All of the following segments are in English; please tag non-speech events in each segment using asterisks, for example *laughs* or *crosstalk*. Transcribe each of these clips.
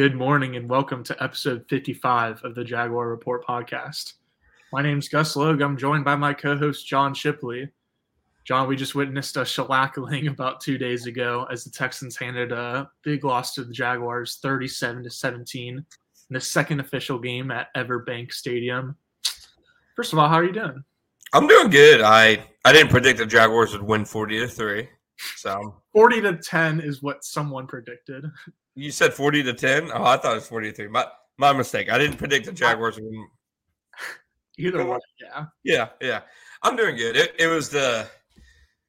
Good morning and welcome to episode 55 of the Jaguar Report podcast. My name's Gus Logue. I'm joined by my co host, John Shipley. John, we just witnessed a shellacking *laughs* about two days ago as the Texans handed a big loss to the Jaguars 37 to 17 in the second official game at Everbank Stadium. First of all, how are you doing? I'm doing good. I I didn't predict the Jaguars would win 40 to 3. So 40 to 10 is what someone predicted. You said 40 to 10? Oh, I thought it was 40 to 3. My my mistake. I didn't predict the Jaguars would. *laughs* Either way, yeah. Yeah, yeah. I'm doing good. It, it was the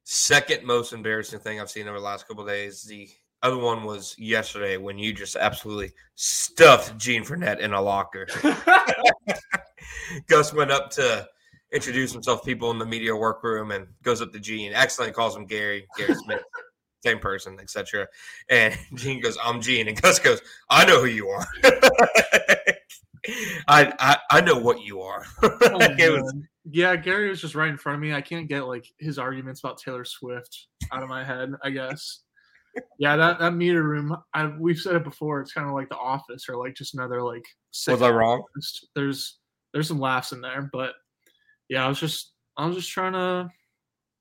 second most embarrassing thing I've seen over the last couple days. The other one was yesterday when you just absolutely stuffed Gene Frenette in a locker. *laughs* *laughs* Gus went up to introduce himself to people in the media workroom and goes up to Gene, accidentally calls him Gary, Gary Smith, same person, etc. And *laughs* Gene goes, I'm Gene. And Gus goes, I know who you are. *laughs* I, I I know what you are. *laughs* Oh, was- yeah, Gary was just right in front of me. I can't get like his arguments about Taylor Swift out of my head. I guess. Yeah, that, that meter room. I we've said it before. It's kind of like The Office, or like just another like. was I wrong? There's there's some laughs in there, but yeah, I was just I was just trying to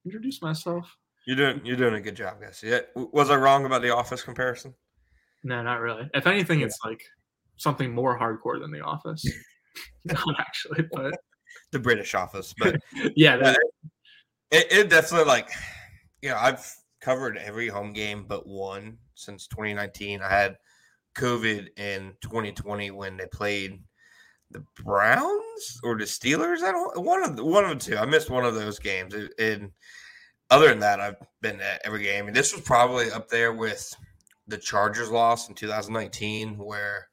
introduce myself. You're doing you're doing a good job, guys. Yeah, was I wrong about the Office comparison? No, not really. If anything, Yeah. it's like something more hardcore than The Office. *laughs* not actually, but The British Office, but *laughs* yeah, that- it, it definitely like you know I've covered every home game but one since 2019. I had COVID in 2020 when they played the Browns or the Steelers. I don't one of the, one of the two. I missed one of those games. And other than that, I've been at every game. And this was probably up there with the Chargers loss in 2019, where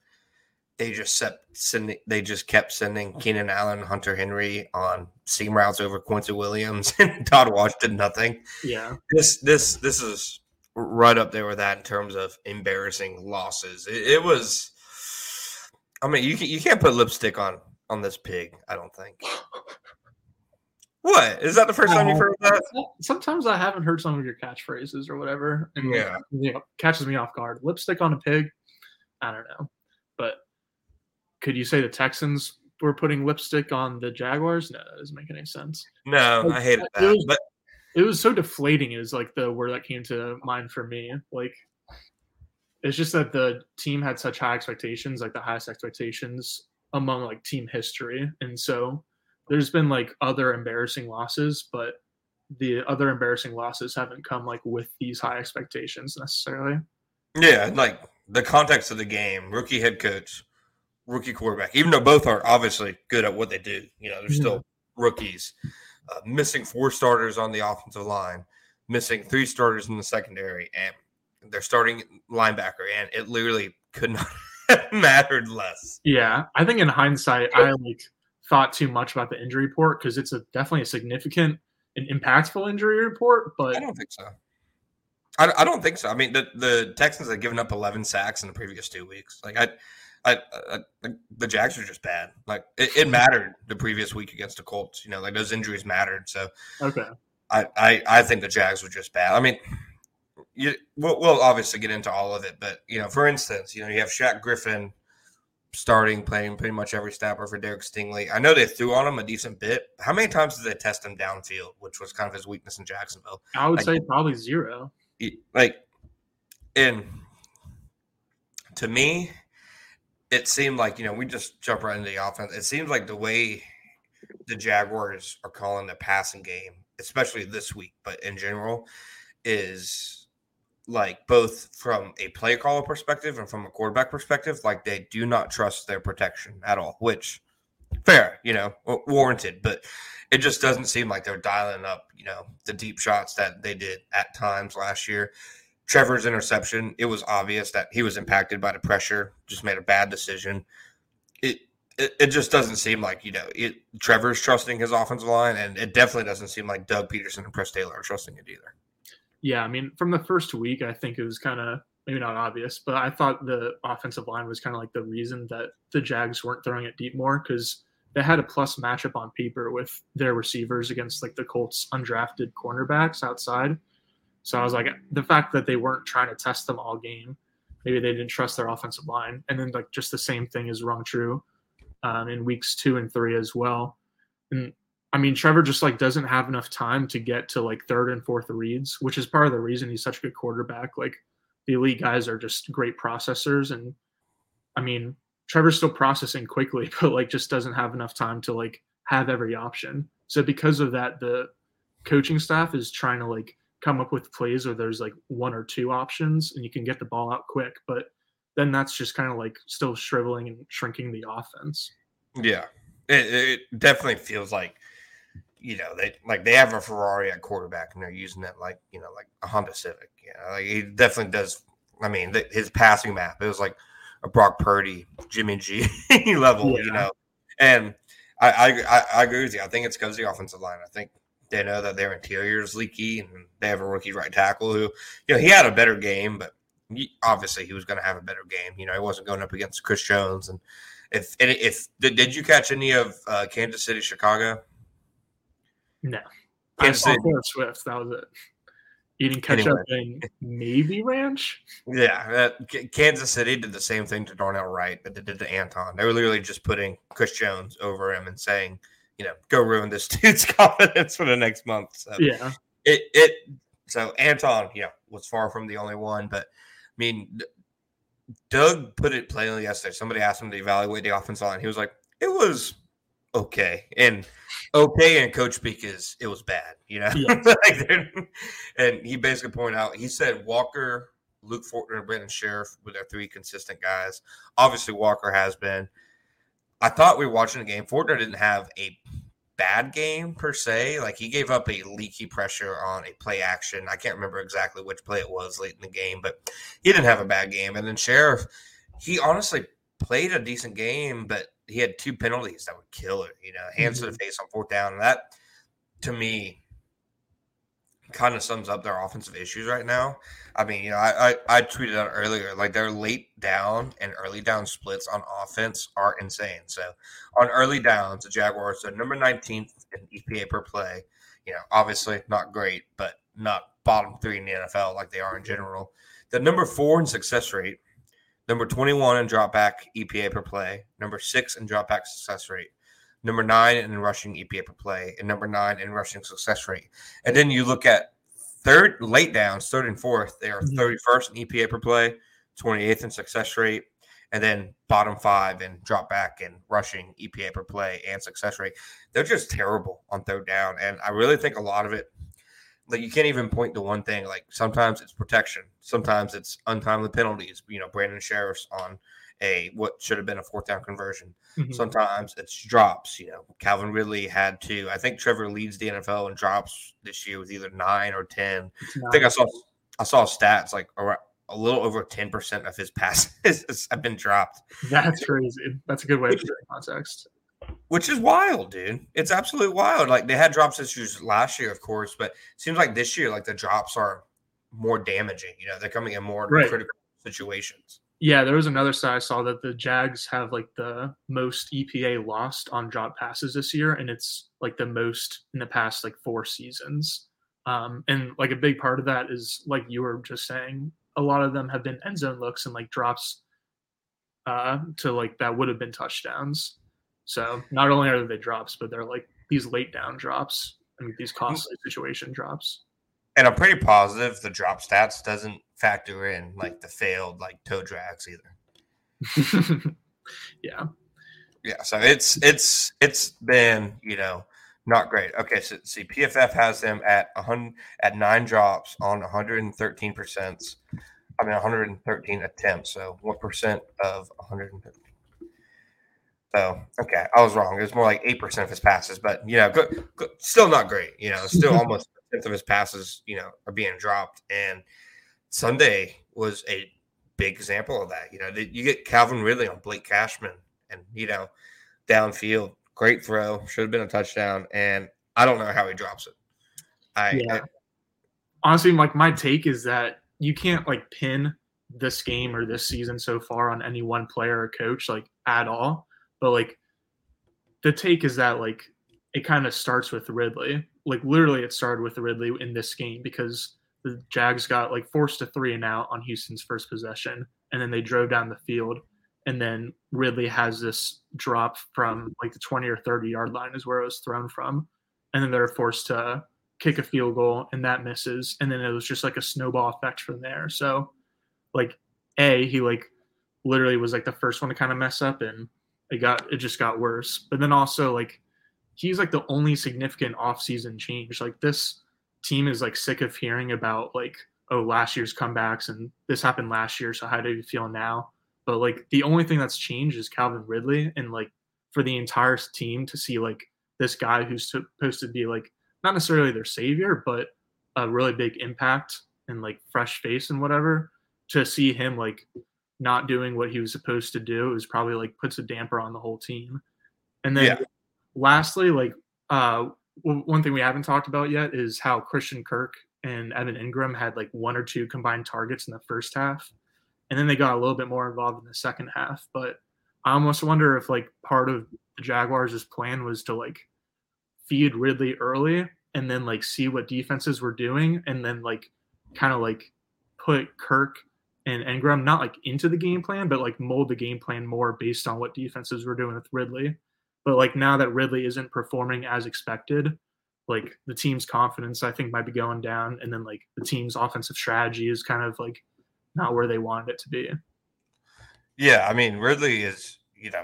they just set, sending, they just kept sending Keenan Allen, Hunter Henry on seam routes over Quincy Williams, *laughs* and Todd Wash did nothing. yeah. This this this is right up there with that in terms of embarrassing losses. It, it was. I mean, you can, you can't put lipstick on on this pig. I don't think. What is that the first time you've um, heard that? Sometimes I haven't heard some of your catchphrases or whatever, and Yeah. you know, catches me off guard. Lipstick on a pig, I don't know, but could you say the Texans were putting lipstick on the Jaguars? No, that doesn't make any sense. No, I hated It was- But It was so deflating. Is like the word that came to mind for me. Like, it's just that the team had such high expectations, like the highest expectations among like team history, and so there's been like other embarrassing losses, but the other embarrassing losses haven't come like with these high expectations necessarily. yeah, like the context of the game, rookie head coach, rookie quarterback. Even though both are obviously good at what they do, you know, they're still rookies. Uh, missing four starters on the offensive line, missing three starters in the secondary, and they're starting linebacker, and it literally could not *laughs* have mattered less. Yeah, I think in hindsight, I like thought too much about the injury report because it's a definitely a significant and impactful injury report, but I don't think so. I, I don't think so. I mean, the, the Texans had given up 11 sacks in the previous two weeks. Like, I, I, I the Jags are just bad. Like, it, it mattered the previous week against the Colts. You know, like those injuries mattered. So, okay. I, I, I think the Jags were just bad. I mean, you, we'll, we'll obviously get into all of it, but you know, for instance, you know, you have Shaq Griffin starting, playing pretty much every snapper for Derek Stingley. I know they threw on him a decent bit. How many times did they test him downfield, which was kind of his weakness in Jacksonville? I would Like- say probably zero. like and to me it seemed like you know we just jump right into the offense it seems like the way the jaguars are calling the passing game especially this week but in general is like both from a play caller perspective and from a quarterback perspective like they do not trust their protection at all which fair you know warranted but it just doesn't seem like they're dialing up you know the deep shots that they did at times last year Trevor's interception, it was obvious that he was impacted by the pressure, just made a bad decision. It it, it just doesn't seem like, you know, it, Trevor's trusting his offensive line, and it definitely doesn't seem like Doug Pederson and Press Taylor are trusting it either. Yeah, I mean, from the first week, I think it was kind of maybe not obvious, but I thought the offensive line was kind of like the reason that the Jags weren't throwing it deep more because they had a plus matchup on paper with their receivers against like the Colts undrafted cornerbacks outside. So I was like, the fact that they weren't trying to test them all game maybe they didn't trust their offensive line. And then like just the same thing is wrong true um, in weeks two and three as well. And I mean, Trevor just like doesn't have enough time to get to like third and fourth reads, which is part of the reason he's such a good quarterback. Like the elite guys are just great processors, and I mean, Trevor's still processing quickly, *laughs* but like just doesn't have enough time to like have every option. So because of that, the coaching staff is trying to like come up with plays where there's like one or two options and you can get the ball out quick, but then that's just kind of like still shriveling and shrinking the offense. Yeah, it, it definitely feels like you know they like they have a Ferrari at quarterback and they're using it like you know like a Honda Civic. Yeah, you know? like he definitely does. I mean, the, his passing map it was like a Brock Purdy, Jimmy G *laughs* level, yeah. you know. And I, I I agree with you. I think it's because the offensive line. I think they know that their interior is leaky and they have a rookie right tackle who, you know, he had a better game, but he, obviously he was going to have a better game. You know, he wasn't going up against Chris Jones. And if if did, did you catch any of uh, Kansas City, Chicago? No, Kansas I saw City. Swift. That was it. Eating ketchup anyway. and maybe ranch. Yeah, Kansas City did the same thing to Darnell Wright that they did to Anton. They were literally just putting Chris Jones over him and saying, you know, go ruin this *laughs* dude's confidence for the next month. So yeah, it it so Anton, you know, was far from the only one, but I mean, Doug put it plainly yesterday. Somebody asked him to evaluate the offensive line. He was like, it was okay, and okay and coach speak is it was bad, you know. *laughs* and he basically pointed out, he said Walker, Luke Fortner, and Scherff were their three consistent guys. Obviously, Walker has been. I thought we were watching the game. Fortner didn't have a bad game per se. Like he gave up a leaky pressure on a play action. I can't remember exactly which play it was late in the game, but he didn't have a bad game. And then Scherff, he honestly played a decent game, but he had two penalties that would kill it. You know, hands mm-hmm. to the mm-hmm. face on fourth down. And that, to me, kind of sums up their offensive issues right now. I mean, you know, I, I, I tweeted out earlier, like their late down and early down splits on offense are insane. So on early downs, the Jaguars are number 19th in EPA per play. You know, obviously not great, but not bottom three in the NFL like they are in general. The number four in success rate, number 21 in drop back EPA per play, number six in drop back success rate, number nine in rushing EPA per play, and number nine in rushing success rate. And then you look at third late downs, third and fourth, they are 31st mm-hmm. in EPA per play, 28th in success rate, and then bottom five in drop back and rushing EPA per play and success rate. They're just terrible on third down. And I really think a lot of it, like you can't even point to one thing. Like sometimes it's protection, sometimes it's untimely penalties. You know, Brandon Scherff's on a what should have been a fourth down conversion. Mm-hmm. Sometimes it's drops. You know, Calvin Ridley had to. I think Trevor leads the NFL in drops this year with either nine or ten. I think I saw I saw stats like around, a little over ten percent of his passes *laughs* have been dropped. That's crazy. That's a good way to put it in context. Which is wild, dude. It's absolutely wild. Like they had drops issues last year, of course, but it seems like this year, like the drops are more damaging. You know, they're coming in more right. critical situations. Yeah, there was another side I saw that the Jags have like the most EPA lost on drop passes this year, and it's like the most in the past like four seasons. Um, and like a big part of that is like you were just saying, a lot of them have been end zone looks and like drops uh, to like that would have been touchdowns. So not only are they drops, but they're like these late down drops. I mean, these costly mm-hmm. situation drops. And I'm pretty positive the drop stats doesn't factor in like the failed like toe drags either. *laughs* yeah. Yeah. So it's it's it's been, you know, not great. Okay, so see PFF has them at 100 at 9 drops on 113 percent. I mean 113 attempts. So what percent of 113? So okay, I was wrong. It was more like eight percent of his passes, but you know, good, good, still not great. You know, still *laughs* almost tenth of his passes, you know, are being dropped. And Sunday was a big example of that. You know, you get Calvin Ridley on Blake Cashman, and you know, downfield, great throw, should have been a touchdown, and I don't know how he drops it. I, yeah. I honestly, like my take is that you can't like pin this game or this season so far on any one player or coach like at all. But like the take is that like it kind of starts with Ridley like literally it started with Ridley in this game because the Jags got like forced to three and out on Houston's first possession, and then they drove down the field. And then Ridley has this drop from like the 20 or 30 yard line is where it was thrown from. And then they're forced to kick a field goal and that misses. And then it was just like a snowball effect from there. So like A, he like literally was like the first one to kind of mess up and it got it just got worse. But then also like he's like the only significant offseason change. Like this team is like sick of hearing about like, oh, last year's comebacks and this happened last year. So how do you feel now? But like the only thing that's changed is Calvin Ridley, and like for the entire team to see like this guy who's supposed to be like not necessarily their savior, but a really big impact and like fresh face and whatever, to see him like not doing what he was supposed to do is probably like puts a damper on the whole team. And then yeah. lastly, like uh one thing we haven't talked about yet is how Christian Kirk and Evan Engram had like one or two combined targets in the first half and then they got a little bit more involved in the second half. But I almost wonder if like part of the Jaguars' plan was to like feed Ridley early and then like see what defenses were doing and then like kind of like put Kirk and Engram not like into the game plan, but like mold the game plan more based on what defenses were doing with Ridley. But like now that Ridley isn't performing as expected, like the team's confidence I think might be going down, and then like the team's offensive strategy is kind of like not where they wanted it to be. Yeah, I mean Ridley is, you know,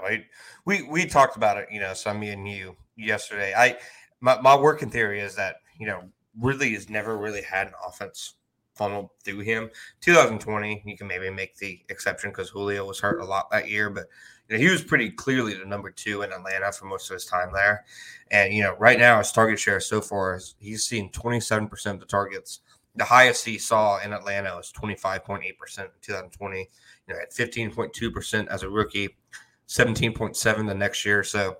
we we talked about it, you know, some me and you yesterday. I my, my working theory is that you know Ridley has never really had an offense funneled through him. 2020, you can maybe make the exception because Julio was hurt a lot that year, but you know, he was pretty clearly the number two in Atlanta for most of his time there. And you know, right now his target share so far is he's seen 27% of the targets the highest he saw in Atlanta was 25.8% in 2020. You know, at 15.2% as a rookie, 17.7 the next year. So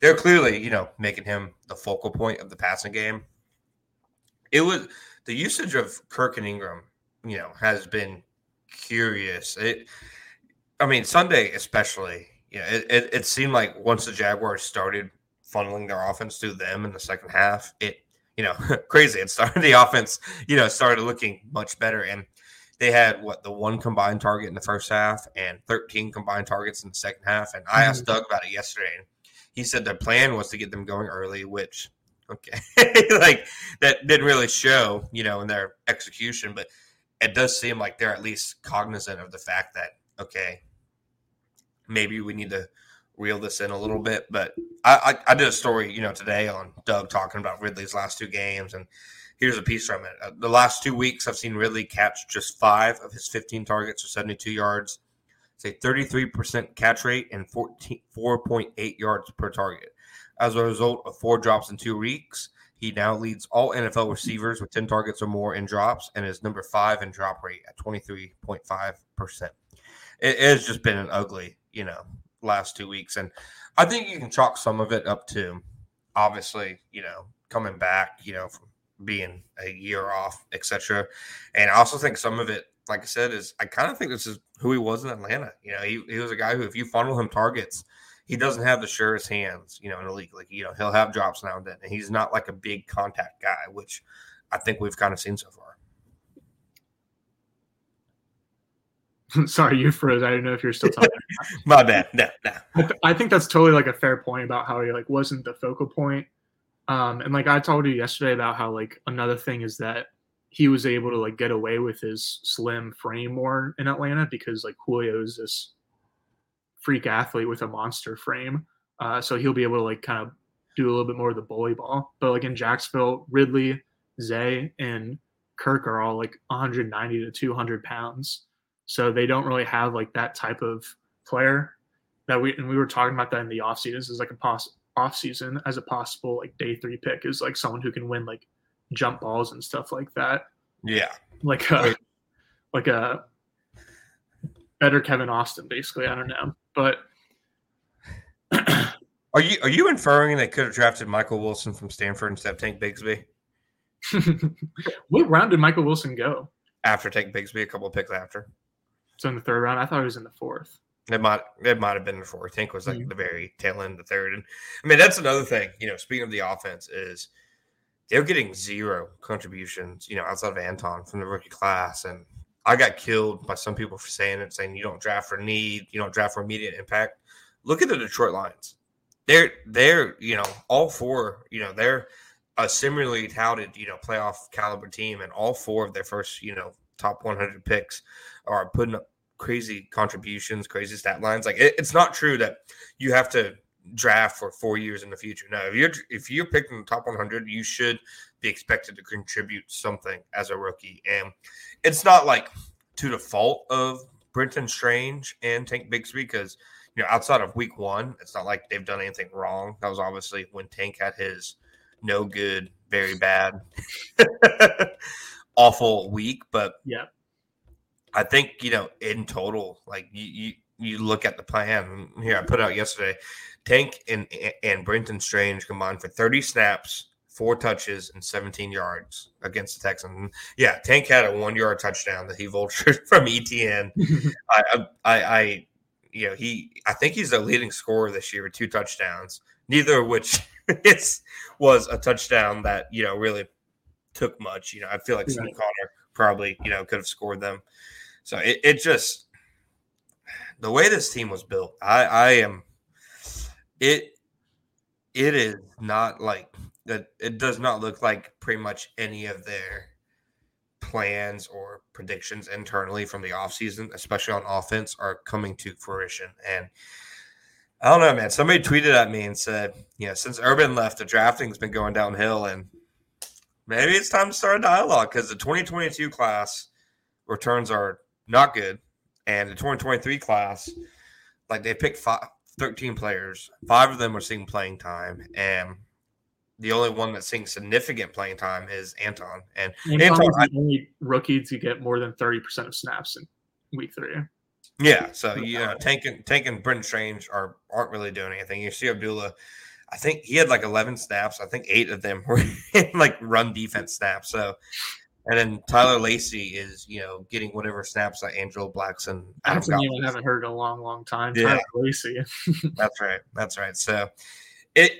they're clearly, you know, making him the focal point of the passing game. It was the usage of Kirk and Engram, you know, has been curious. It, I mean, Sunday especially, you know, it, it, it seemed like once the Jaguars started funneling their offense through them in the second half, it you know, *laughs* crazy. It started the offense, you know, started looking much better. And they had what the one combined target in the first half and 13 combined targets in the second half. And I asked mm-hmm. Doug about it yesterday, and he said their plan was to get them going early, which okay, *laughs* like that didn't really show, you know, in their execution, but it does seem like they're at least cognizant of the fact that okay, maybe we need to reel this in a little bit. But I, I, I, did a story, you know, today on Doug talking about Ridley's last two games, and here's a piece from it. Uh, the last two weeks, I've seen Ridley catch just five of his 15 targets for 72 yards. It's a 33% catch rate and 14, 4.8 yards per target. As a result of four drops in two weeks, he now leads all NFL receivers with 10 targets or more in drops and is number five in drop rate at 23.5%. It has just been an ugly, you know, last two weeks. And I think you can chalk some of it up to obviously, you know, coming back, you know, from being a year off, etc. And I also think some of it, like I said, is I kind of think this is who he was in Atlanta. You know, he, he was a guy who, if you funnel him targets, he doesn't have the surest hands, you know, in the league. Like, you know, he'll have drops now and then. And he's not like a big contact guy, which I think we've kind of seen so far. *laughs* Sorry, you froze. I didn't know if you're still talking. *laughs* My bad. No, no. I, th- I, think that's totally like a fair point about how he like wasn't the focal point. Um, and like I told you yesterday about how like another thing is that he was able to like get away with his slim frame more in Atlanta because like Julio is this freak athlete with a monster frame. Uh, so he'll be able to like kind of do a little bit more of the bully ball. But like in Jacksonville, Ridley, Zay, and Kirk are all like 190 to 200 pounds. So they don't really have like that type of player that we and we were talking about that in the offseason. This is like a poss off season as a possible like day three pick is like someone who can win like jump balls and stuff like that. Yeah. Like a *laughs* like a better Kevin Austin, basically. I don't know. But *clears throat* are you are you inferring they could have drafted Michael Wilson from Stanford instead of Tank Bigsby? *laughs* what round did Michael Wilson go? After Tank Bigsby, a couple of picks after. So in the third round, I thought it was in the fourth. It might it might have been the fourth. I think was like mm-hmm. the very tail end of the third. And I mean that's another thing. You know, speaking of the offense, is they're getting zero contributions. You know, outside of Anton from the rookie class, and I got killed by some people for saying it, saying you don't draft for need, you don't draft for immediate impact. Look at the Detroit Lions. They're they're you know all four you know they're a similarly touted you know playoff caliber team, and all four of their first you know top 100 picks are putting up crazy contributions, crazy stat lines. Like it, it's not true that you have to draft for four years in the future. No, if you're if you're picked in the top 100, you should be expected to contribute something as a rookie. And it's not like to the fault of Brenton Strange and Tank Bigsby because you know outside of Week One, it's not like they've done anything wrong. That was obviously when Tank had his no good, very bad, *laughs* awful week. But yeah, I think you know in total, like you you, you look at the plan here. I put out yesterday. Tank and and Brenton Strange combined for 30 snaps, four touches, and 17 yards against the Texans. Yeah, Tank had a one yard touchdown that he *laughs* vultured from ETN. *laughs* I, I, I, you know, he, I think he's the leading scorer this year with two touchdowns, neither of which *laughs* is, was a touchdown that, you know, really took much. You know, I feel like Steve Connor probably, you know, could have scored them. So it, it just, the way this team was built, I, I am, it it is not like that it does not look like pretty much any of their plans or predictions internally from the offseason, especially on offense, are coming to fruition. And I don't know, man. Somebody tweeted at me and said, you know, since Urban left, the drafting's been going downhill, and maybe it's time to start a dialogue because the 2022 class returns are not good, and the 2023 class, like they picked five, 13 players. Five of them are seeing playing time, and the only one that's seeing significant playing time is Anton. And Anton, Anton is the only rookie to get more than 30% of snaps in week three. Yeah, so yeah, uh, Tank and Tank and Brenton Strange are aren't really doing anything. You see Abdullah, I think he had like 11 snaps. I think eight of them *laughs* were like run defense snaps. So and then Tyler Lacy is, you know, getting whatever snaps that Angelo Blackson. That's a name I haven't heard in a long, long time. Yeah. Tyler Lacy. *laughs* that's right. That's right. So it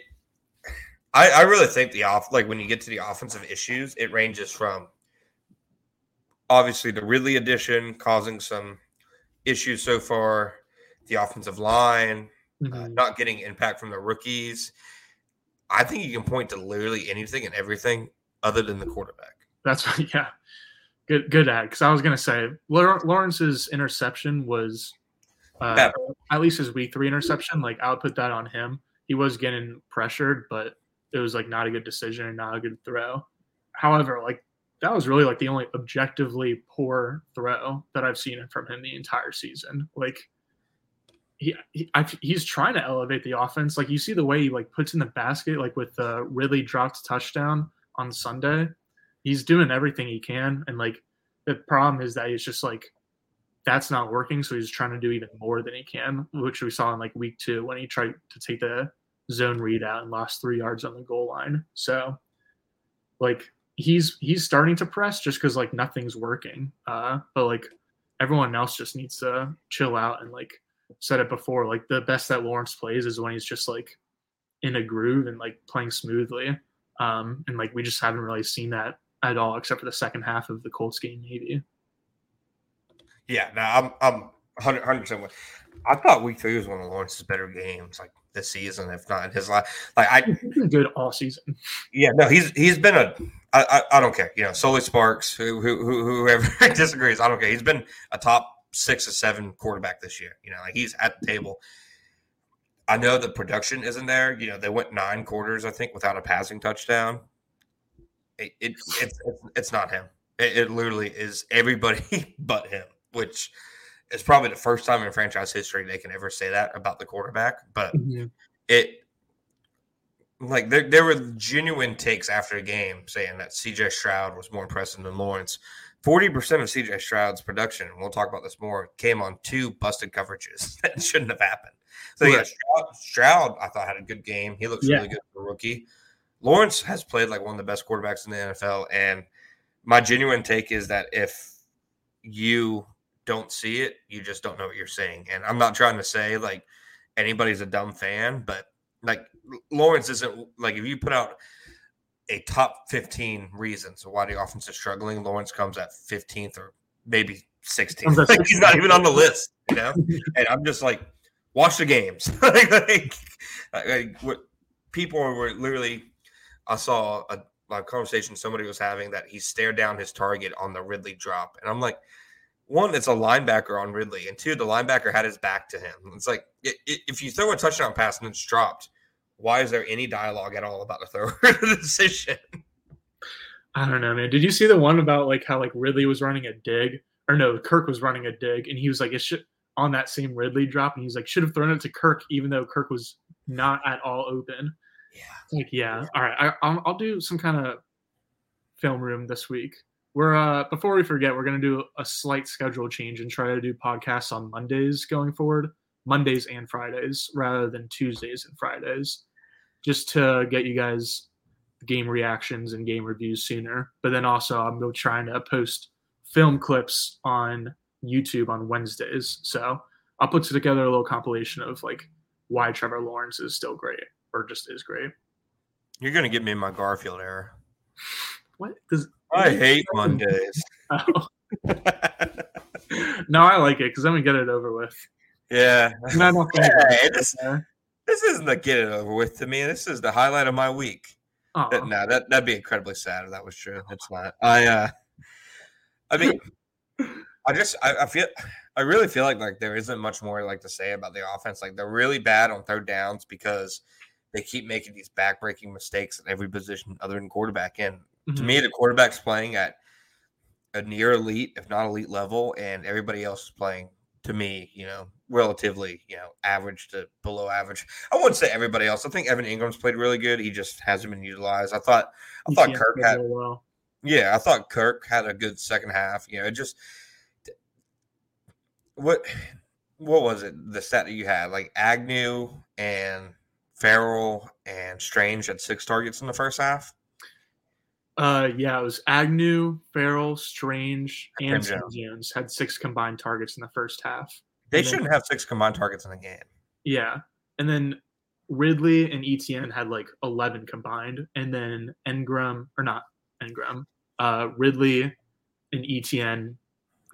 I, I really think the off like when you get to the offensive issues, it ranges from obviously the Ridley addition causing some issues so far, the offensive line, uh, mm-hmm. uh, not getting impact from the rookies. I think you can point to literally anything and everything other than the quarterback. That's *laughs* yeah, good good at because I was gonna say Lawrence's interception was uh, at least his week three interception. Like I would put that on him. He was getting pressured, but it was like not a good decision and not a good throw. However, like that was really like the only objectively poor throw that I've seen from him the entire season. Like he, he I, he's trying to elevate the offense. Like you see the way he like puts in the basket, like with the Ridley dropped touchdown on Sunday he's doing everything he can, and like the problem is that he's just like that's not working, so he's trying to do even more than he can, which we saw in like week two when he tried to take the zone readout and lost three yards on the goal line. So like he's he's starting to press just because like nothing's working. Uh, but like everyone else just needs to chill out and like said it before. Like the best that Lawrence plays is when he's just like in a groove and like playing smoothly. Um, and like we just haven't really seen that at all, except for the second half of the Colts game, maybe. Yeah, no, I'm I'm 100 percent. I thought Week Three was one of Lawrence's better games, like this season, if not in his life. Like I, good all season. *laughs* Yeah, no, he's he's been a. I, I, I don't care. You know, Solly Sparks, who, who, whoever *laughs* disagrees, I don't care. He's been a top six or seven quarterback this year. You know, like he's at the table. I know the production isn't there. You know, they went nine quarters, I think, without a passing touchdown it, it it's, it's not him. It, it literally is everybody *laughs* but him, which is probably the first time in franchise history they can ever say that about the quarterback. But mm-hmm. it like there, there were genuine takes after the game saying that CJ Stroud was more impressive than Lawrence. 40% of CJ Stroud's production, and we'll talk about this more, came on two busted coverages *laughs* that shouldn't have happened. So, yeah, Stroud, Stroud, I thought, had a good game. He looks yeah. really good for a rookie. Lawrence has played like one of the best quarterbacks in the NFL. And my genuine take is that if you don't see it, you just don't know what you're seeing. And I'm not trying to say like anybody's a dumb fan, but like Lawrence isn't like if you put out a top 15 reasons why the offense is struggling, Lawrence comes at 15th or maybe 16th. *laughs* Like, he's not even on the list, you know. and I'm just like, watch the games. *laughs* like, like, like, what people were literally. I saw a, a conversation somebody was having that he stared down his target on the Ridley drop, and I'm like, one, it's a linebacker on Ridley, and two, the linebacker had his back to him. It's like if you throw a touchdown pass and it's dropped, why is there any dialogue at all about the thrower *laughs* decision? I don't know, man. Did you see the one about like how like Ridley was running a dig, or no, Kirk was running a dig, and he was like, it should on that same Ridley drop, and he's like, should have thrown it to Kirk, even though Kirk was not at all open. Yeah. Like, yeah. All right. I, I'll, I'll do some kind of film room this week. We're uh before we forget, we're gonna do a slight schedule change and try to do podcasts on Mondays going forward, Mondays and Fridays rather than Tuesdays and Fridays, just to get you guys game reactions and game reviews sooner. But then also, I'm gonna trying to post film clips on YouTube on Wednesdays. So I'll put together a little compilation of like why Trevor Lawrence is still great or just is great. You're gonna get me in my Garfield era. What does I hate Mondays? Oh. *laughs* no, I like it because then we get it over with. Yeah. And I don't think *laughs* hey, this, this isn't the get it over with to me. This is the highlight of my week. That, no, that that'd be incredibly sad if that was true. It's not. I uh I mean I just I, I feel I really feel like like there isn't much more like to say about the offense. Like they're really bad on third downs because they keep making these backbreaking mistakes at every position other than quarterback. And mm-hmm. to me, the quarterback's playing at a near elite, if not elite level, and everybody else is playing to me, you know, relatively, you know, average to below average. I wouldn't say everybody else. I think Evan Engram's played really good. He just hasn't been utilized. I thought I thought Kirk had well. Yeah, I thought Kirk had a good second half. You know, it just what what was it? The stat that you had, like Agnew and Farrell and Strange had six targets in the first half. Uh, yeah, it was Agnew, Farrell, Strange, and Sam Jones had six combined targets in the first half. They shouldn't have six combined targets in a game. Yeah, and then Ridley and Etienne had like eleven combined, and then Engram or not Engram, uh, Ridley and Etienne.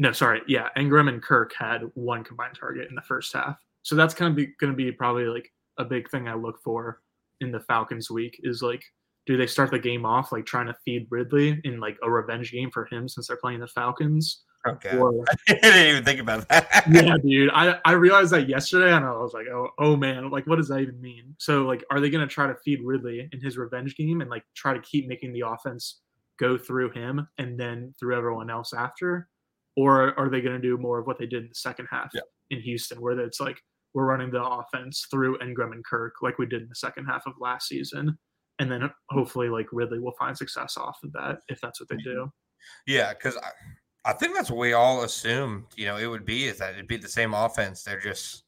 No, sorry, yeah, Engram and Kirk had one combined target in the first half. So that's kind of going to be probably like a big thing I look for in the Falcons week is like do they start the game off like trying to feed Ridley in like a revenge game for him since they're playing the Falcons? Okay. Or, *laughs* I didn't even think about that. yeah, dude. I, I realized that yesterday and I was like, oh, oh man, like what does that even mean? So like are they gonna try to feed Ridley in his revenge game and like try to keep making the offense go through him and then through everyone else after? Or are they gonna do more of what they did in the second half yeah. in Houston, where it's like we're running the offense through Engram and Kirk like we did in the second half of last season and then hopefully like Ridley will find success off of that if that's what they do. Mm-hmm. Yeah, because I, I think that's what we all assumed. You know, it would be is that it'd be the same offense. They're just,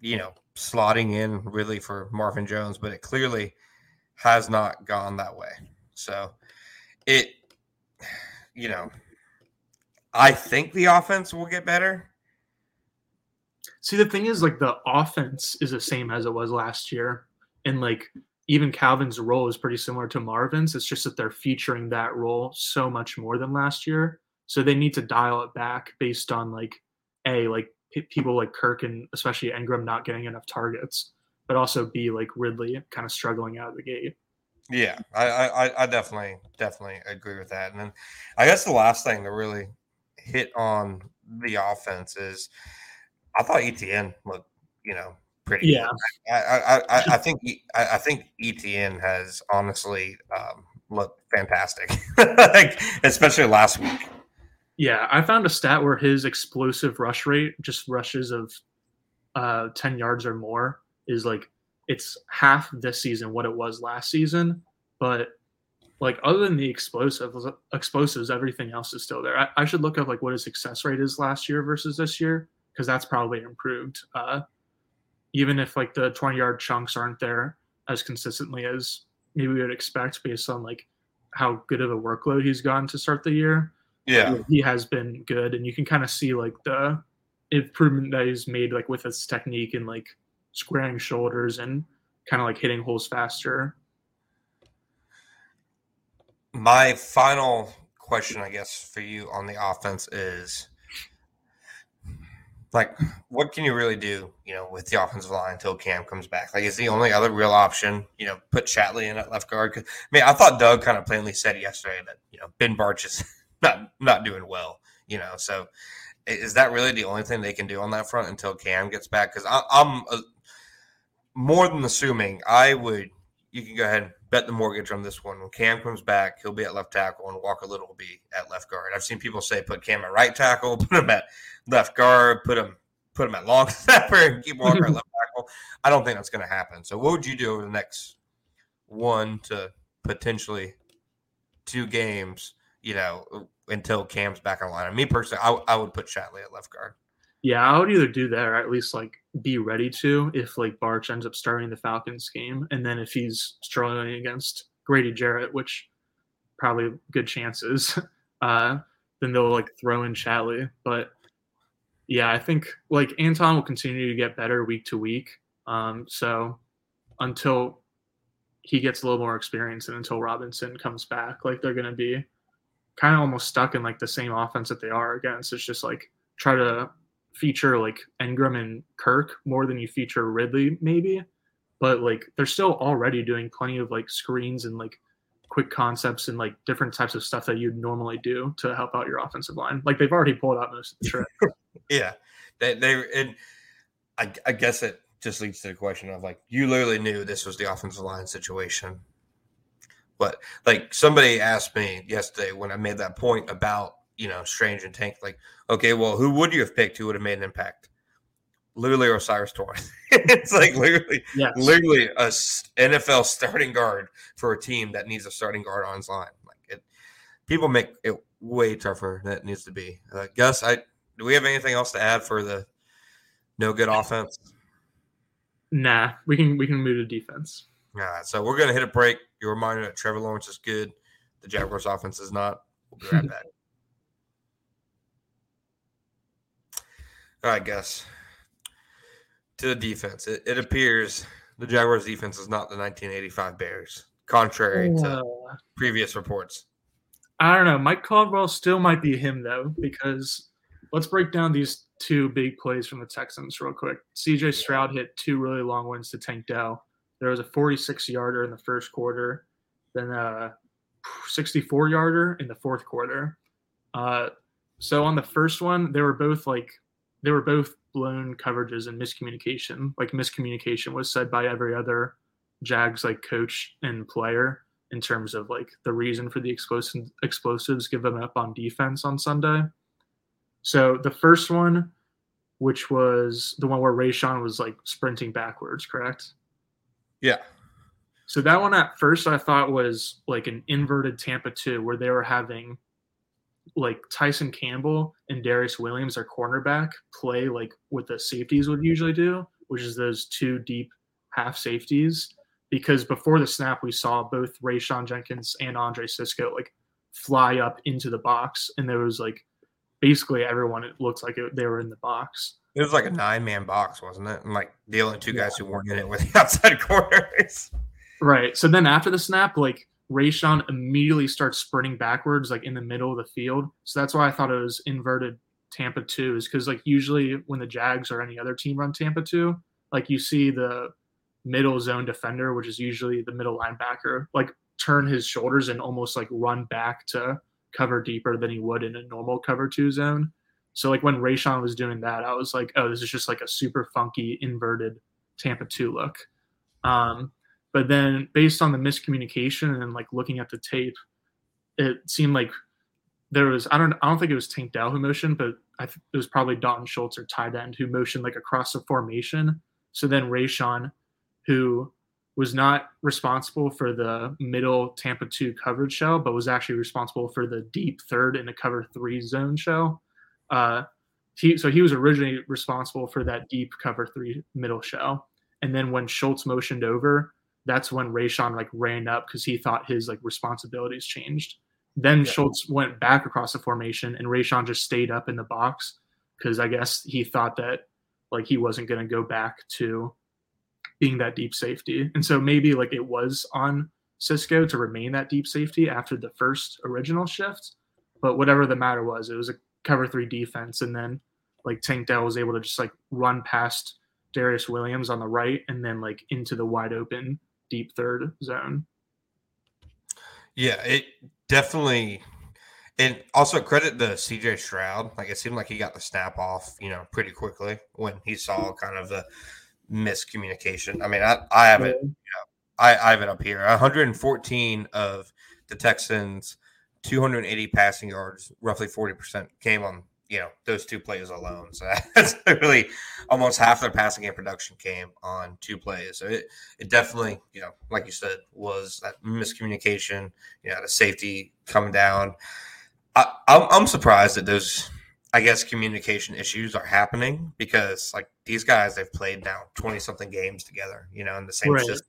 you know, slotting in really for Marvin Jones, but it clearly has not gone that way. So it, you know, I think the offense will get better. See, the thing is, like, the offense is the same as it was last year. And, like, even Calvin's role is pretty similar to Marvin's. It's just that they're featuring that role so much more than last year. So they need to dial it back based on like a like p- people like Kirk and especially Engram not getting enough targets, but also b like Ridley kind of struggling out of the gate. Yeah, I, I I definitely definitely agree with that. And then I guess the last thing to really hit on the offense is I thought ETN looked you know pretty. Yeah, I, I, I, I *laughs* think I, think ETN has honestly um, looked fantastic, *laughs* like especially last week. Yeah, I found a stat where his explosive rush rate, just rushes of uh, ten yards or more, is like it's half this season what it was last season, but like other than the explosives, explosives, everything else is still there. I, I, should look up like what his success rate is last year versus this year because that's probably improved. Uh, even if like the 20 yard chunks aren't there as consistently as maybe we would expect based on like how good of a workload he's gotten to start the year. Yeah. He has been good and you can kind of see like the improvement that he's made like with his technique and like squaring shoulders and kind of like hitting holes faster. My final question, I guess, for you on the offense is like what can you really do, you know, with the offensive line until Cam comes back? Like, is the only other real option, you know, put Shatley in at left guard? I mean, I thought Doug kind of plainly said yesterday that you know Ben Bartch is *laughs* not not doing well, you know. So, is that really the only thing they can do on that front until Cam gets back? Because I'm uh, more than assuming I would. You can go ahead bet the mortgage on this one. When Cam comes back, he'll be at left tackle, and Walker Little will be at left guard. I've seen people say put Cam at right tackle, *laughs* put him at left guard, put him put him at long *laughs* snapper, and keep Walker at *laughs* left tackle. I don't think that's going to happen. So, what would you do over the next one to potentially two games? You know, until Cam's back on line. And me personally, I, I would put Shatley at left guard. Yeah, I would either do that or at least like be ready to if like Bartch ends up starting the Falcons game, and then if he's struggling against Grady Jarrett, which probably good chances, *laughs* uh, then they'll like throw in Shatley. But yeah, I think like Anton will continue to get better week to week. Um, so until he gets a little more experience and until Robinson comes back, like they're gonna be kind of almost stuck in like the same offense that they are against. It's just like try to feature like Engram and Kirk more than you feature Ridley, maybe. But like they're still already doing plenty of like screens and like quick concepts and like different types of stuff that you'd normally do to help out your offensive line. Like they've already pulled out most of the tricks. *laughs* yeah. They they and I, I guess it just leads to the question of like you literally knew this was the offensive line situation. But like somebody asked me yesterday when I made that point about you know, Strange and Tank. Like, okay, well, who would you have picked who would have made an impact? Literally O'Cyrus Torrence. *laughs* it's like *laughs* literally, yes. literally a NFL starting guard for a team that needs a starting guard on its line. Like it, people make it way tougher than it needs to be. Uh, Gus, I do we have anything else to add for the no good offense? Nah, we can we can move to defense. All right, so we're gonna hit a break. You're reminded that Trevor Lawrence is good. The Jaguars offense is not. We'll be right *laughs* back. Right, Gus. To the defense, it, it appears the Jaguars' defense is not the 1985 Bears, contrary to previous reports. I don't know. Mike Caldwell still might be him though, because let's break down these two big plays from the Texans real quick. CJ Stroud hit two really long ones to Tank Dell. There was a 46 yarder in the first quarter, then a 64 yarder in the fourth quarter. Uh, so on the first one, they were both like they were both blown coverages and miscommunication. Like miscommunication was said by every other Jags like coach and player in terms of like the reason for the explosive explosives given up on defense on Sunday. So the first one, which was the one where Rayshawn was like sprinting backwards, correct? Yeah. So that one at first I thought was like an inverted Tampa 2 where they were having like Tyson Campbell and Darius Williams, our cornerback, play like what the safeties would usually do, which is those two deep half safeties. Because before the snap, we saw both Rayshawn Jenkins and Andre Cisco like fly up into the box, and there was like basically everyone. It looked like it, they were in the box. It was like a nine man box, wasn't it? And like the only two guys yeah. who weren't in it were the *laughs* outside corners. Right. So then after the snap, like Rayshawn immediately starts sprinting backwards, like in the middle of the field. So that's why I thought it was inverted Tampa 2, is because like usually when the Jags or any other team run Tampa 2, like you see the middle zone defender, which is usually the middle linebacker, like turn his shoulders and almost like run back to cover deeper than he would in a normal cover two zone. So like when Rayshawn was doing that, I was like, oh, this is just like a super funky inverted Tampa 2 look. Um, but then based on the miscommunication and like looking at the tape, it seemed like there was I don't I don't think it was Tank Dell who motioned, but I think it was probably Dalton Schultz or tight end who motioned like across the formation. So then Rayshawn, who was not responsible for the middle Tampa 2 coverage shell, but was actually responsible for the deep third in the cover three zone shell. Uh, he, so he was originally responsible for that deep cover three middle shell. And then when Schultz motioned over, that's when Rayshawn like ran up because he thought his like responsibilities changed. Then yeah. Schultz went back across the formation and Rayshawn just stayed up in the box because I guess he thought that like he wasn't going to go back to being that deep safety. And so maybe like it was on Cisco to remain that deep safety after the first original shift. But whatever the matter was, it was a cover three defense. And then like Tank Dell was able to just like run past Darius Williams on the right and then like into the wide open deep third zone. Yeah, it definitely and also credit the CJ Stroud. Like it seemed like he got the snap off, you know, pretty quickly when he saw kind of the miscommunication. I mean, I, I have it, you know, I, I have it up here. 114 of the Texans' 280 passing yards, roughly 40% came on you know those two plays alone. So *laughs* that's really almost half their passing game production came on two plays. So it it definitely you know like you said was that miscommunication. You know the safety coming down. I, I'm, I'm surprised that those I guess communication issues are happening because like these guys they've played now 20 something games together. You know in the same right. system.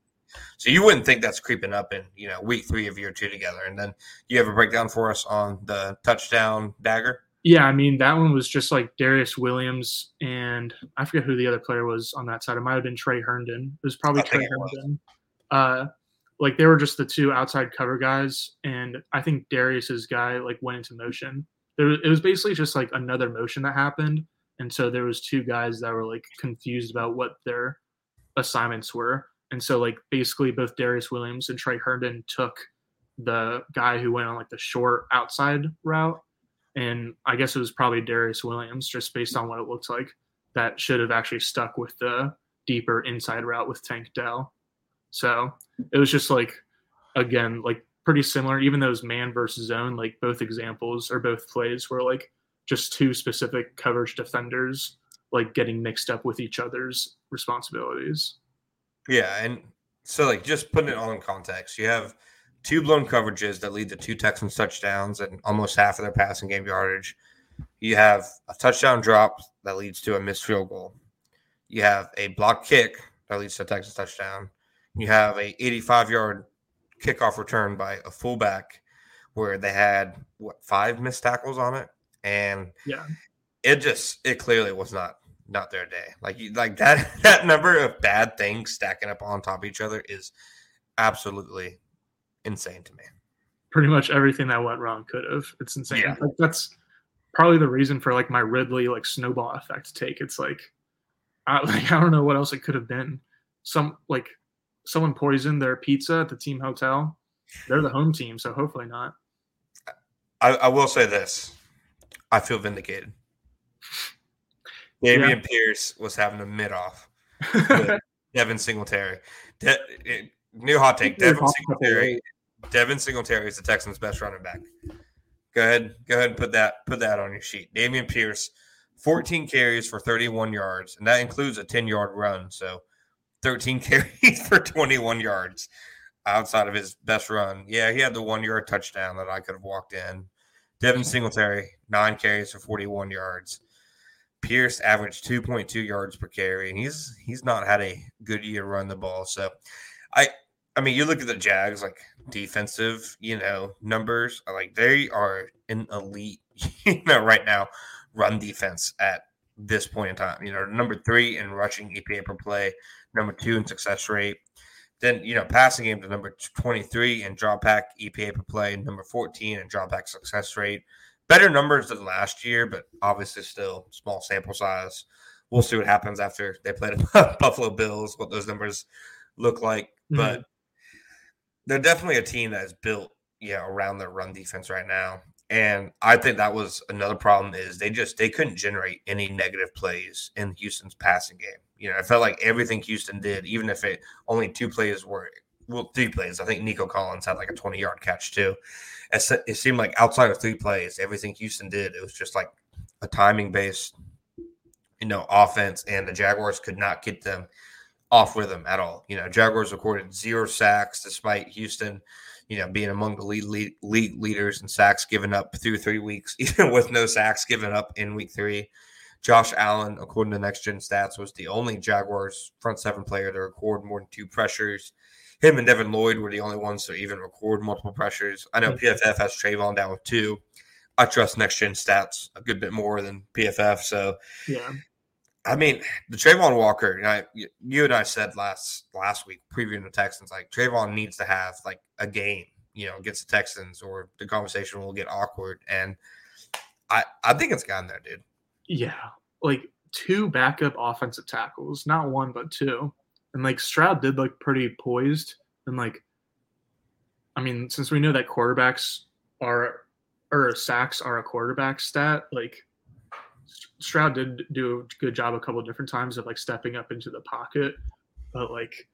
So you wouldn't think that's creeping up in you know week three of year two together, and then you have a breakdown for us on the touchdown dagger. Yeah, I mean that one was just like Darius Williams and I forget who the other player was on that side. It might have been Tre Herndon. It was probably Tre Herndon. Uh, like they were just the two outside cover guys, and I think Darius's guy like went into motion. There, it was basically just like another motion that happened, and so there was two guys that were like confused about what their assignments were, and so like basically both Darius Williams and Tre Herndon took the guy who went on like the short outside route and I guess it was probably Darius Williams, just based on what it looks like, that should have actually stuck with the deeper inside route with Tank Dell. So it was just like, again, like pretty similar, even was man versus zone, like both examples or both plays were like just two specific coverage defenders like getting mixed up with each other's responsibilities. Yeah. And so, like, just putting it all in context, you have two blown coverages that lead to two Texans touchdowns and almost half of their passing game yardage. You have a touchdown drop that leads to a missed field goal. You have a block kick that leads to a Texas touchdown. You have a 85 yard kickoff return by a fullback where they had what five missed tackles on it, and yeah, it just it clearly was not not their day. Like you like that *laughs* that number of bad things stacking up on top of each other is absolutely insane to me. Pretty much everything that went wrong could have. It's insane. Yeah. Like that's probably the reason for like my Ridley like snowball effect take. It's like I *laughs* like I don't know what else it could have been. Some like someone poisoned their pizza at the team hotel. They're the home team, so hopefully not. I, I will say this. I feel vindicated. Dameon yeah. Pierce was having a mid off *laughs* with Devin Singletary. De- new hot take. Devin Singletary Devin Singletary is the Texans' best running back. Go ahead, go ahead and put that put that on your sheet. Dameon Pierce, 14 carries for 31 yards, and that includes a 10 yard run. So 13 *laughs* carries for 21 yards outside of his best run. Yeah, he had the one yard touchdown that I could have walked in. Devin Singletary, nine carries for 41 yards. Pierce averaged 2.2 yards per carry, and he's he's not had a good year run the ball. So I I mean, you look at the Jags, like defensive, you know, numbers, like they are an elite, *laughs* you know, right now, run defense at this point in time. You know, number three in rushing EPA per play, number two in success rate. Then, you know, passing game to number 23 in drop back EPA per play, number 14 in drop back success rate. Better numbers than last year, but obviously still small sample size. We'll see what happens after they play the *laughs* Buffalo Bills, what those numbers look like. Mm-hmm. But they're definitely a team that is built, yeah, around their run defense right now. And I think that was another problem is they just they couldn't generate any negative plays in Houston's passing game. You know, I felt like everything Houston did, even if it only two plays were well, three plays. I think Nico Collins had like a 20 yard catch too. It seemed like outside of three plays, everything Houston did, it was just like a timing based, you know, offense, and the Jaguars could not get them off with them at all. You know, Jaguars recorded zero sacks despite Houston, you know, being among the lead, lead, league leaders in sacks given up through three weeks, *laughs* even with no sacks given up in week three. Josh Allen, according to Next Gen Stats, was the only Jaguars front seven player to record more than two pressures. Him and Devin Lloyd were the only ones to even record multiple pressures. I know hmm. PFF has Travon down with two. I trust Next Gen Stats a good bit more than PFF. So, yeah, I mean, the Travon Walker, you, know, you and I said last last week, previewing the Texans, like Travon needs to have like a game, you know, against the Texans, or the conversation will get awkward. And I I think it's gotten there, dude. Yeah, like two backup offensive tackles, not one but two, and like Stroud did look pretty poised and like. I mean, since we know that quarterbacks are or sacks are a quarterback stat, like Stroud did do a good job a couple different times of like stepping up into the pocket, but like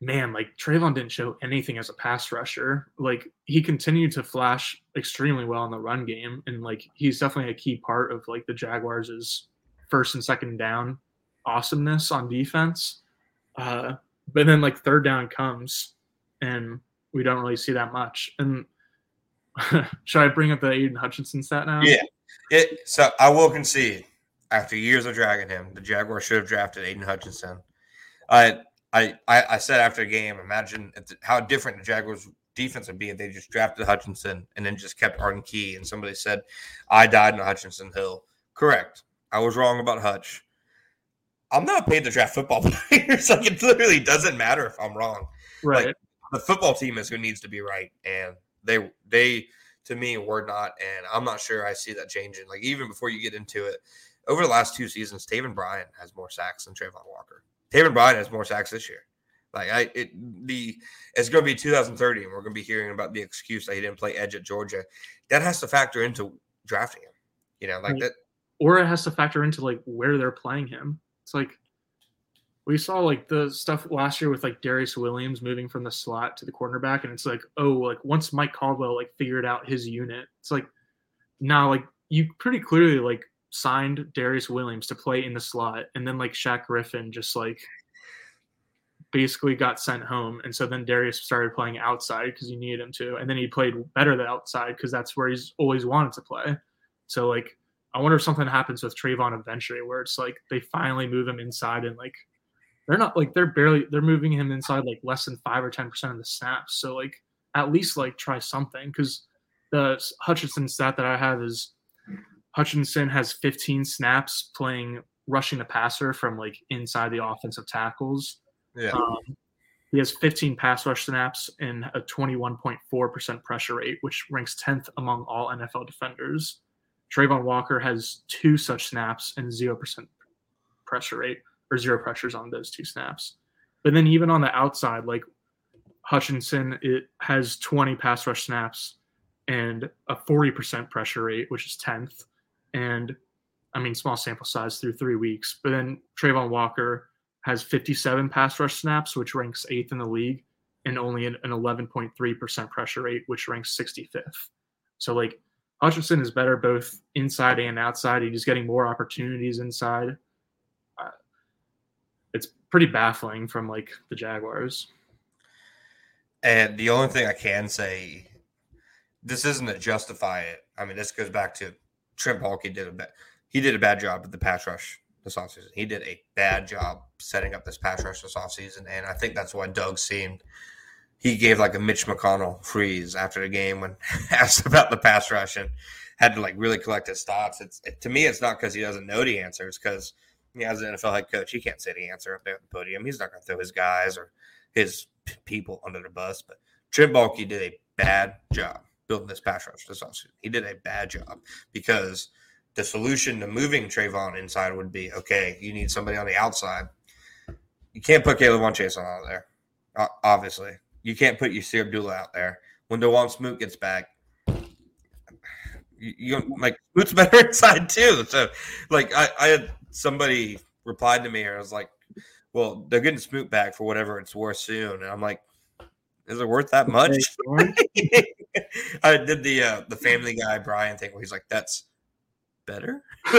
man, like Travon didn't show anything as a pass rusher. Like he continued to flash extremely well in the run game, and like he's definitely a key part of like the Jaguars' first and second down awesomeness on defense. Uh, but then like third down comes, and we don't really see that much. And *laughs* should I bring up the Aidan Hutchinson stat now? Yeah. It, so I will concede. After years of dragging him, the Jaguars should have drafted Aidan Hutchinson. I I, I, said after the game, imagine how different the Jaguars defense would be if they just drafted Hutchinson and then just kept Arden Key. And somebody said, I died in Hutchinson Hill. Correct. I was wrong about Hutch. I'm not paid to draft football *laughs* players. like it literally doesn't matter if I'm wrong. Right. Like, the football team is who needs to be right. And they they to me were not. And I'm not sure I see that changing. Like even before you get into it, over the last two seasons, Taven Bryan has more sacks than Travon Walker. Taven Bryan has more sacks this year. Like I, it the it's going to be 2030, and we're going to be hearing about the excuse that he didn't play edge at Georgia. That has to factor into drafting him. You know, like that, or it has to factor into like where they're playing him. It's like we saw like the stuff last year with like Darius Williams moving from the slot to the cornerback, and it's like, oh, like once Mike Caldwell like figured out his unit, it's like now like you pretty clearly like signed Darius Williams to play in the slot, and then like Shaq Griffin just like basically got sent home, and so then Darius started playing outside because you needed him to, and then he played better the outside because that's where he's always wanted to play. So like, I wonder if something happens with Travon eventually, where it's like they finally move him inside and like they're not like they're barely they're moving him inside like less than five or ten percent of the snaps. So like at least like try something because the Hutchinson stat that I have is Hutchinson has 15 snaps playing rushing the passer from like inside the offensive tackles. Yeah. Um, he has 15 pass rush snaps and a 21.4% pressure rate, which ranks 10th among all NFL defenders. Travon Walker has two such snaps and 0% pressure rate, or zero pressures on those two snaps. But then even on the outside, like Hutchinson, it has 20 pass rush snaps and a 40% pressure rate, which is 10th. And I mean, small sample size through three weeks. But then Travon Walker has 57 pass rush snaps, which ranks eighth in the league, and only an 11.3% pressure rate, which ranks 65th. So, like, Hutchinson is better both inside and outside. He's getting more opportunities inside. It's pretty baffling from like the Jaguars. And the only thing I can say, this isn't to justify it. I mean, this goes back to Trent Baalke did a bad he did a bad job with the pass rush this offseason. He did a bad job setting up this pass rush this offseason. And I think that's why Doug seemed he gave like a Mitch McConnell freeze after the game when *laughs* asked about the pass rush and had to like really collect his thoughts. It's it, to me, it's not because he doesn't know the answers, because he as an NFL head coach, he can't say the answer up there at the podium. He's not going to throw his guys or his people under the bus. But Trent Baalke did a bad job building this pass rush this offseason. He did a bad job because the solution to moving Travon inside would be okay, you need somebody on the outside. You can't put K'Lavon Chaisson out there, obviously. You can't put Yasir Abdullah out there. When Dawuane Smoot gets back, you, like Smoot's *laughs* better inside too. So, like, I, I had somebody replied to me, or I was like, well, they're getting Smoot back for whatever it's worth soon. And I'm like, is it worth that much? *laughs* I did the uh, the Family Guy Brian thing where he's like, "That's better." *laughs*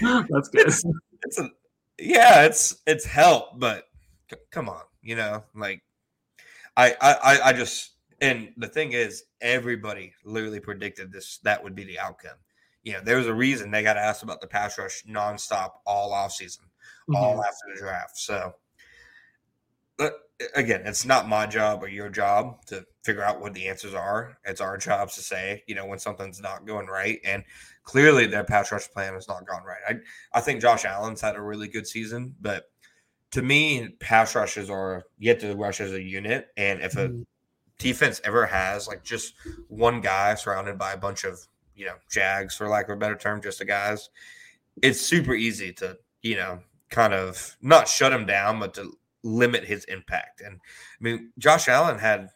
That's good. It's, it's a, yeah, it's it's help, but c- come on, you know, like I, I I just and the thing is, everybody literally predicted this that would be the outcome. You know, there was a reason they got asked about the pass rush nonstop all off season, mm-hmm. all after the draft. So, but again, it's not my job or your job to figure out what the answers are. It's our jobs to say, you know, when something's not going right. And clearly their pass rush plan has not gone right. I, I think Josh Allen's had a really good season, but to me, pass rushes are yet to rush as a unit. And if a mm-hmm. Defense ever has like just one guy surrounded by a bunch of you know, Jags for lack of a better term, just the guys, it's super easy to, you know, kind of not shut him down, but to limit his impact. And I mean, Josh Allen had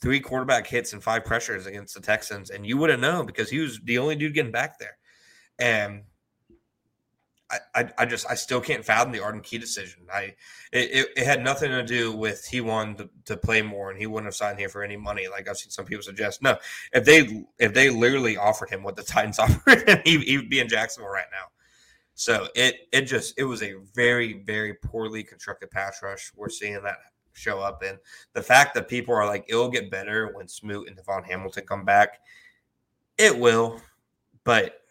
three quarterback hits and five pressures against the Texans, and you wouldn't know because he was the only dude getting back there. And I, I, just I still can't fathom the Arden Key decision. I it, it, had nothing to do with he wanted to, to, play more and he wouldn't have signed here for any money. Like I've seen some people suggest. No, if they if they literally offered him what the *laughs* Titans offered him, he, he would be in Jacksonville right now. So it it just it was a very very poorly constructed pass rush. We're seeing that show up, and the fact that people are like it'll get better when Smoot and DaVon Hamilton come back, it will, but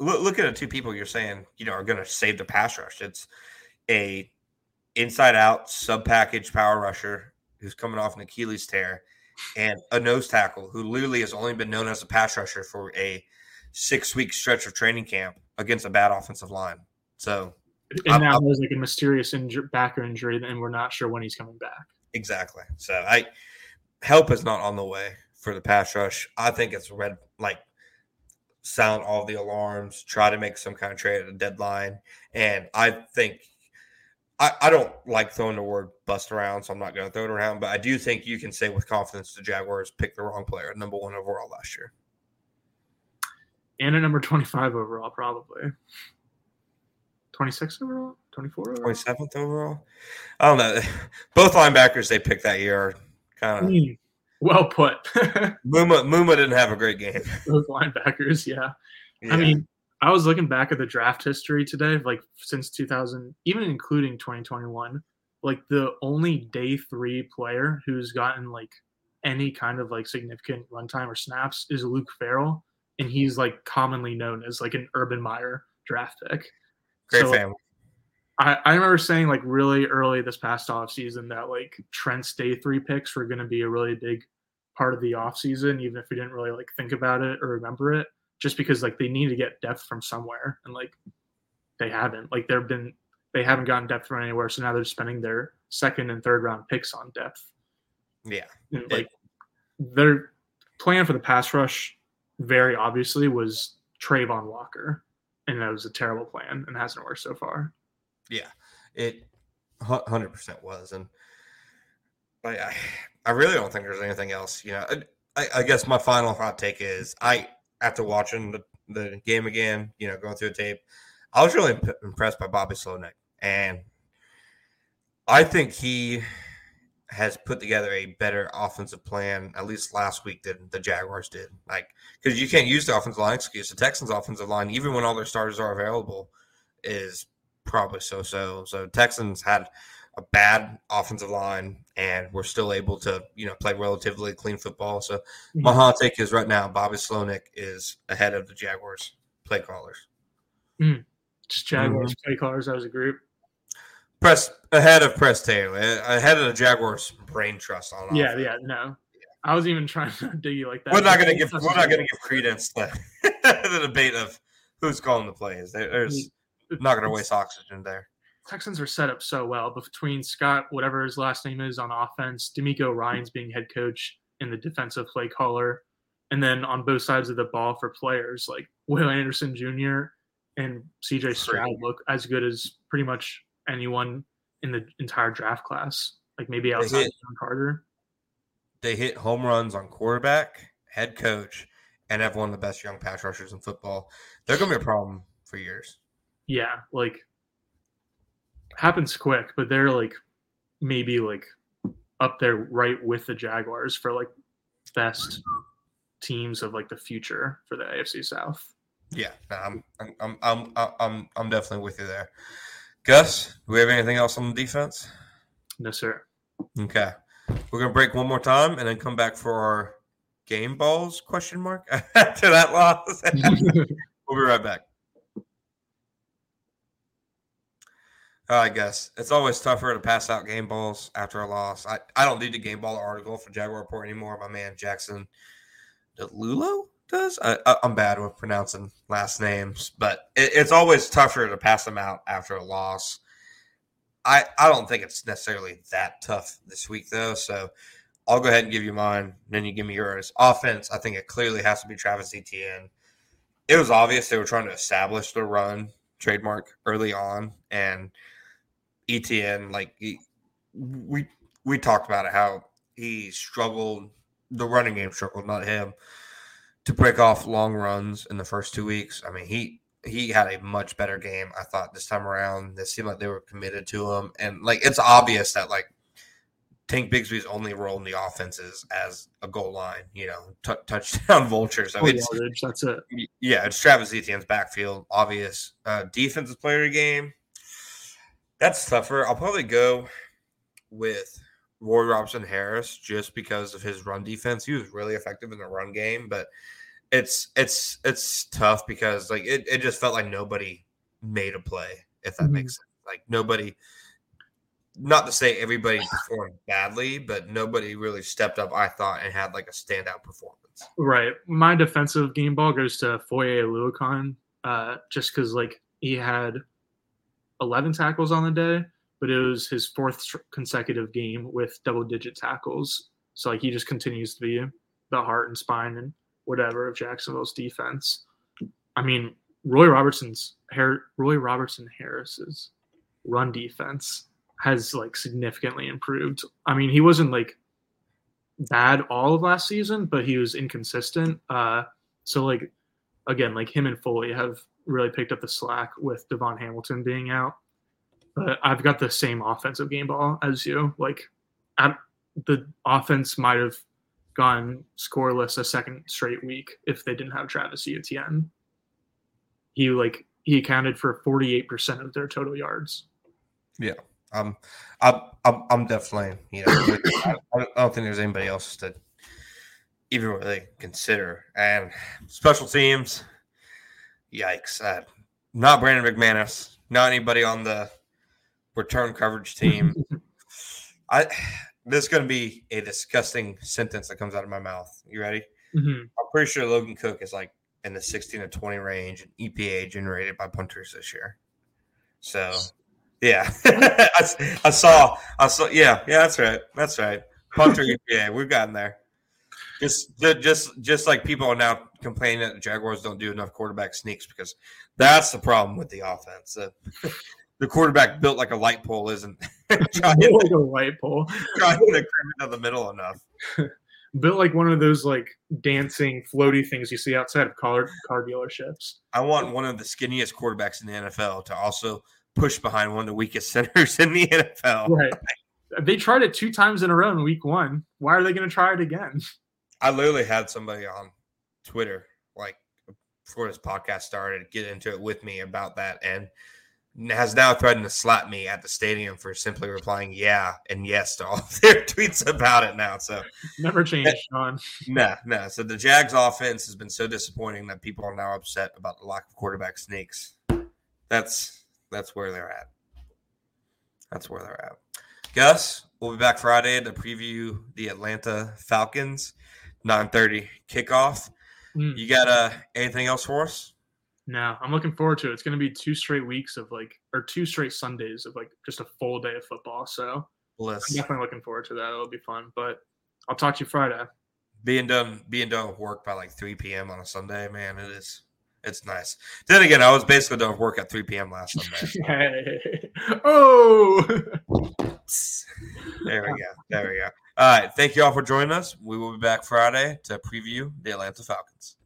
look, look at the two people you're saying you know are going to save the pass rush. It's a inside out sub package power rusher who's coming off an Achilles tear, and a nose tackle who literally has only been known as a pass rusher for a six week stretch of training camp against a bad offensive line. So, and I'm, now there's like a mysterious injury, back injury, and we're not sure when he's coming back. Exactly. So, I help is not on the way for the pass rush. I think it's red like sound all the alarms, try to make some kind of trade at a deadline. And I think I, I don't like throwing the word bust around, so I'm not going to throw it around. But I do think you can say with confidence the Jaguars picked the wrong player, number one overall last year. And a number 25 overall, probably. 26 overall? 24 overall? 27th overall? I don't know. *laughs* Both linebackers they picked that year are kind of. Mm. Well put. *laughs* Muma Muma didn't have a great game. Those linebackers, yeah. yeah. I mean, I was looking back at the draft history today, like since 2000, even including 2021. Like the only day three player who's gotten like any kind of like significant runtime or snaps is Luke Farrell, and he's like commonly known as like an Urban Meyer draft pick. Great so, family. I, I remember saying like really early this past off season that like Trent's day three picks were going to be a really big part of the off season, even if we didn't really like think about it or remember it, just because like they need to get depth from somewhere, and like they haven't. Like they've been they haven't gotten depth from anywhere, so now they're spending their second and third round picks on depth. Yeah, and, like their plan for the pass rush, very obviously, was Travon Walker, and that was a terrible plan and hasn't worked so far. Yeah, it hundred percent was, and I, I really don't think there's anything else. You know, I, I guess my final hot take is I after watching the, the game again, you know, going through the tape, I was really imp- impressed by Bobby Slowik, and I think he has put together a better offensive plan at least last week than the Jaguars did. Like, because you can't use the offensive line excuse. The Texans' offensive line, even when all their starters are available, is probably so so. So Texans had a bad offensive line and we're still able to, you know, play relatively clean football. So mm-hmm. my hot take is right now Bobby Slowik is ahead of the Jaguars play callers. Mm. Just Jaguars mm-hmm. play callers as a group. Press ahead of Press Taylor, ahead of the Jaguars brain trust on. Yeah, offense. yeah, no. I was even *laughs* trying to dig you like that. We're not going to give. We're not going to give credence to *laughs* the debate of who's calling the plays. There's *laughs* not going to waste oxygen there. Texans are set up so well between Scott, whatever his last name is on offense, DeMeco Ryans being head coach and the defensive play caller, and then on both sides of the ball for players like Will Anderson Jr. and CJ Stroud look as good as pretty much anyone in the entire draft class. Like maybe outside hit, Carter. They hit home runs on quarterback, head coach, and have one of the best young pass rushers in football. They're going to be a problem for years yeah, like happens quick, but they're like maybe like up there right with the Jaguars for like best teams of like the future for the AFC South. Yeah, I'm I'm I'm I'm I'm definitely with you there. Gus, do we have anything else on the defense? No, sir. Okay, we're gonna break one more time and then come back for our game balls question mark *laughs* after that loss. *laughs* we'll be right back. Oh, I guess it's always tougher to pass out game balls after a loss. I, I don't need the game ball article for Jaguar Report anymore. My man Jackson Lulo does. I, am bad with pronouncing last names, but it, it's always tougher to pass them out after a loss. I I don't think it's necessarily that tough this week though. So I'll go ahead and give you mine. Then you give me yours. Offense, I think it clearly has to be Travis Etienne. it was obvious they were trying to establish the run trademark early on, and ETN like he, we we talked about it how he struggled, the running game struggled, not him, to break off long runs in the first two weeks. I mean he he had a much better game. I thought this time around. They seemed like they were committed to him, and like it's obvious that like Tank Bigsby's only role in the offense is as a goal line, you know, t- touchdown *laughs* vultures. I Oh, mean, that's it. yeah, it's Travis Etienne's backfield, obvious. Uh, defensive player game, that's tougher. I'll probably go with Roy Robertson Harris just because of his run defense. He was really effective in the run game, but it's it's it's tough because like it, it just felt like nobody made a play, if that Mhm. makes sense. Like nobody not to say everybody performed badly, but nobody really stepped up, I thought, and had like a standout performance. Right. My defensive game ball goes to Foye Oluokun, uh, just because like he had 11 tackles on the day, but it was his fourth consecutive game with double digit tackles. So like he just continues to be the heart and spine and whatever of Jacksonville's defense. I mean, Roy Robertson's Roy Robertson Harris's run defense has like significantly improved. I mean, he wasn't like bad all of last season, but he was inconsistent. Uh, so like again, like him and Foley have really picked up the slack with DaVon Hamilton being out. But I've got the same offensive game ball as you. Like at, the offense might have gone scoreless a second straight week if they didn't have Travis Etienne. He like he accounted for 48% of their total yards. Yeah, um, I'm, I'm, I'm definitely, you know, I, I don't think there's anybody else to even really consider. And special teams, yikes! Uh, not Brandon McManus, not anybody on the return coverage team. *laughs* I this is going to be a disgusting sentence that comes out of my mouth. You ready? Mhm. I'm pretty sure Logan Cooke is like in the 16 to 20 range in EPA generated by punters this year. So, yeah, *laughs* I saw, I saw, yeah, yeah, that's right, that's right. Punter EPA, we've gotten there. Just, ju- just, just like people are now complaining that the Jaguars don't do enough quarterback sneaks because that's the problem with the offense. Uh, the quarterback built like a light pole isn't *laughs* trying, Built like a light pole. trying to cram it to the middle enough. *laughs* Built like one of those like dancing floaty things you see outside of car car dealerships. I want one of the skinniest quarterbacks in the NFL to also push behind one of the weakest *laughs* centers in the NFL. Right. They tried it two times in a row in week one. Why are they going to try it again? I literally had somebody on Twitter, like before this podcast started, get into it with me about that and has now threatened to slap me at the stadium for simply replying yeah and yes to all *laughs* their tweets about it now. So Never changed, Sean. *laughs* no, no. So the Jags offense has been so disappointing that people are now upset about the lack of quarterback sneaks. That's that's where they're at. That's where they're at. Gus, we'll be back Friday to preview the Atlanta Falcons 9:30 kickoff. Mm. You got uh anything else for us? No, I'm looking forward to it. It's going to be two straight weeks of like, or two straight Sundays of like just a full day of football. So I'm definitely looking forward to that. It'll be fun. But I'll talk to you Friday. Being done being done with work by like 3 p.m. on a Sunday, man, it is it's nice. Then again, I was basically done with work at 3 p.m. last Sunday. *laughs* Hey. Oh. *laughs* There we go. There we go. All right. Thank you all for joining us. We will be back Friday to preview the Atlanta Falcons.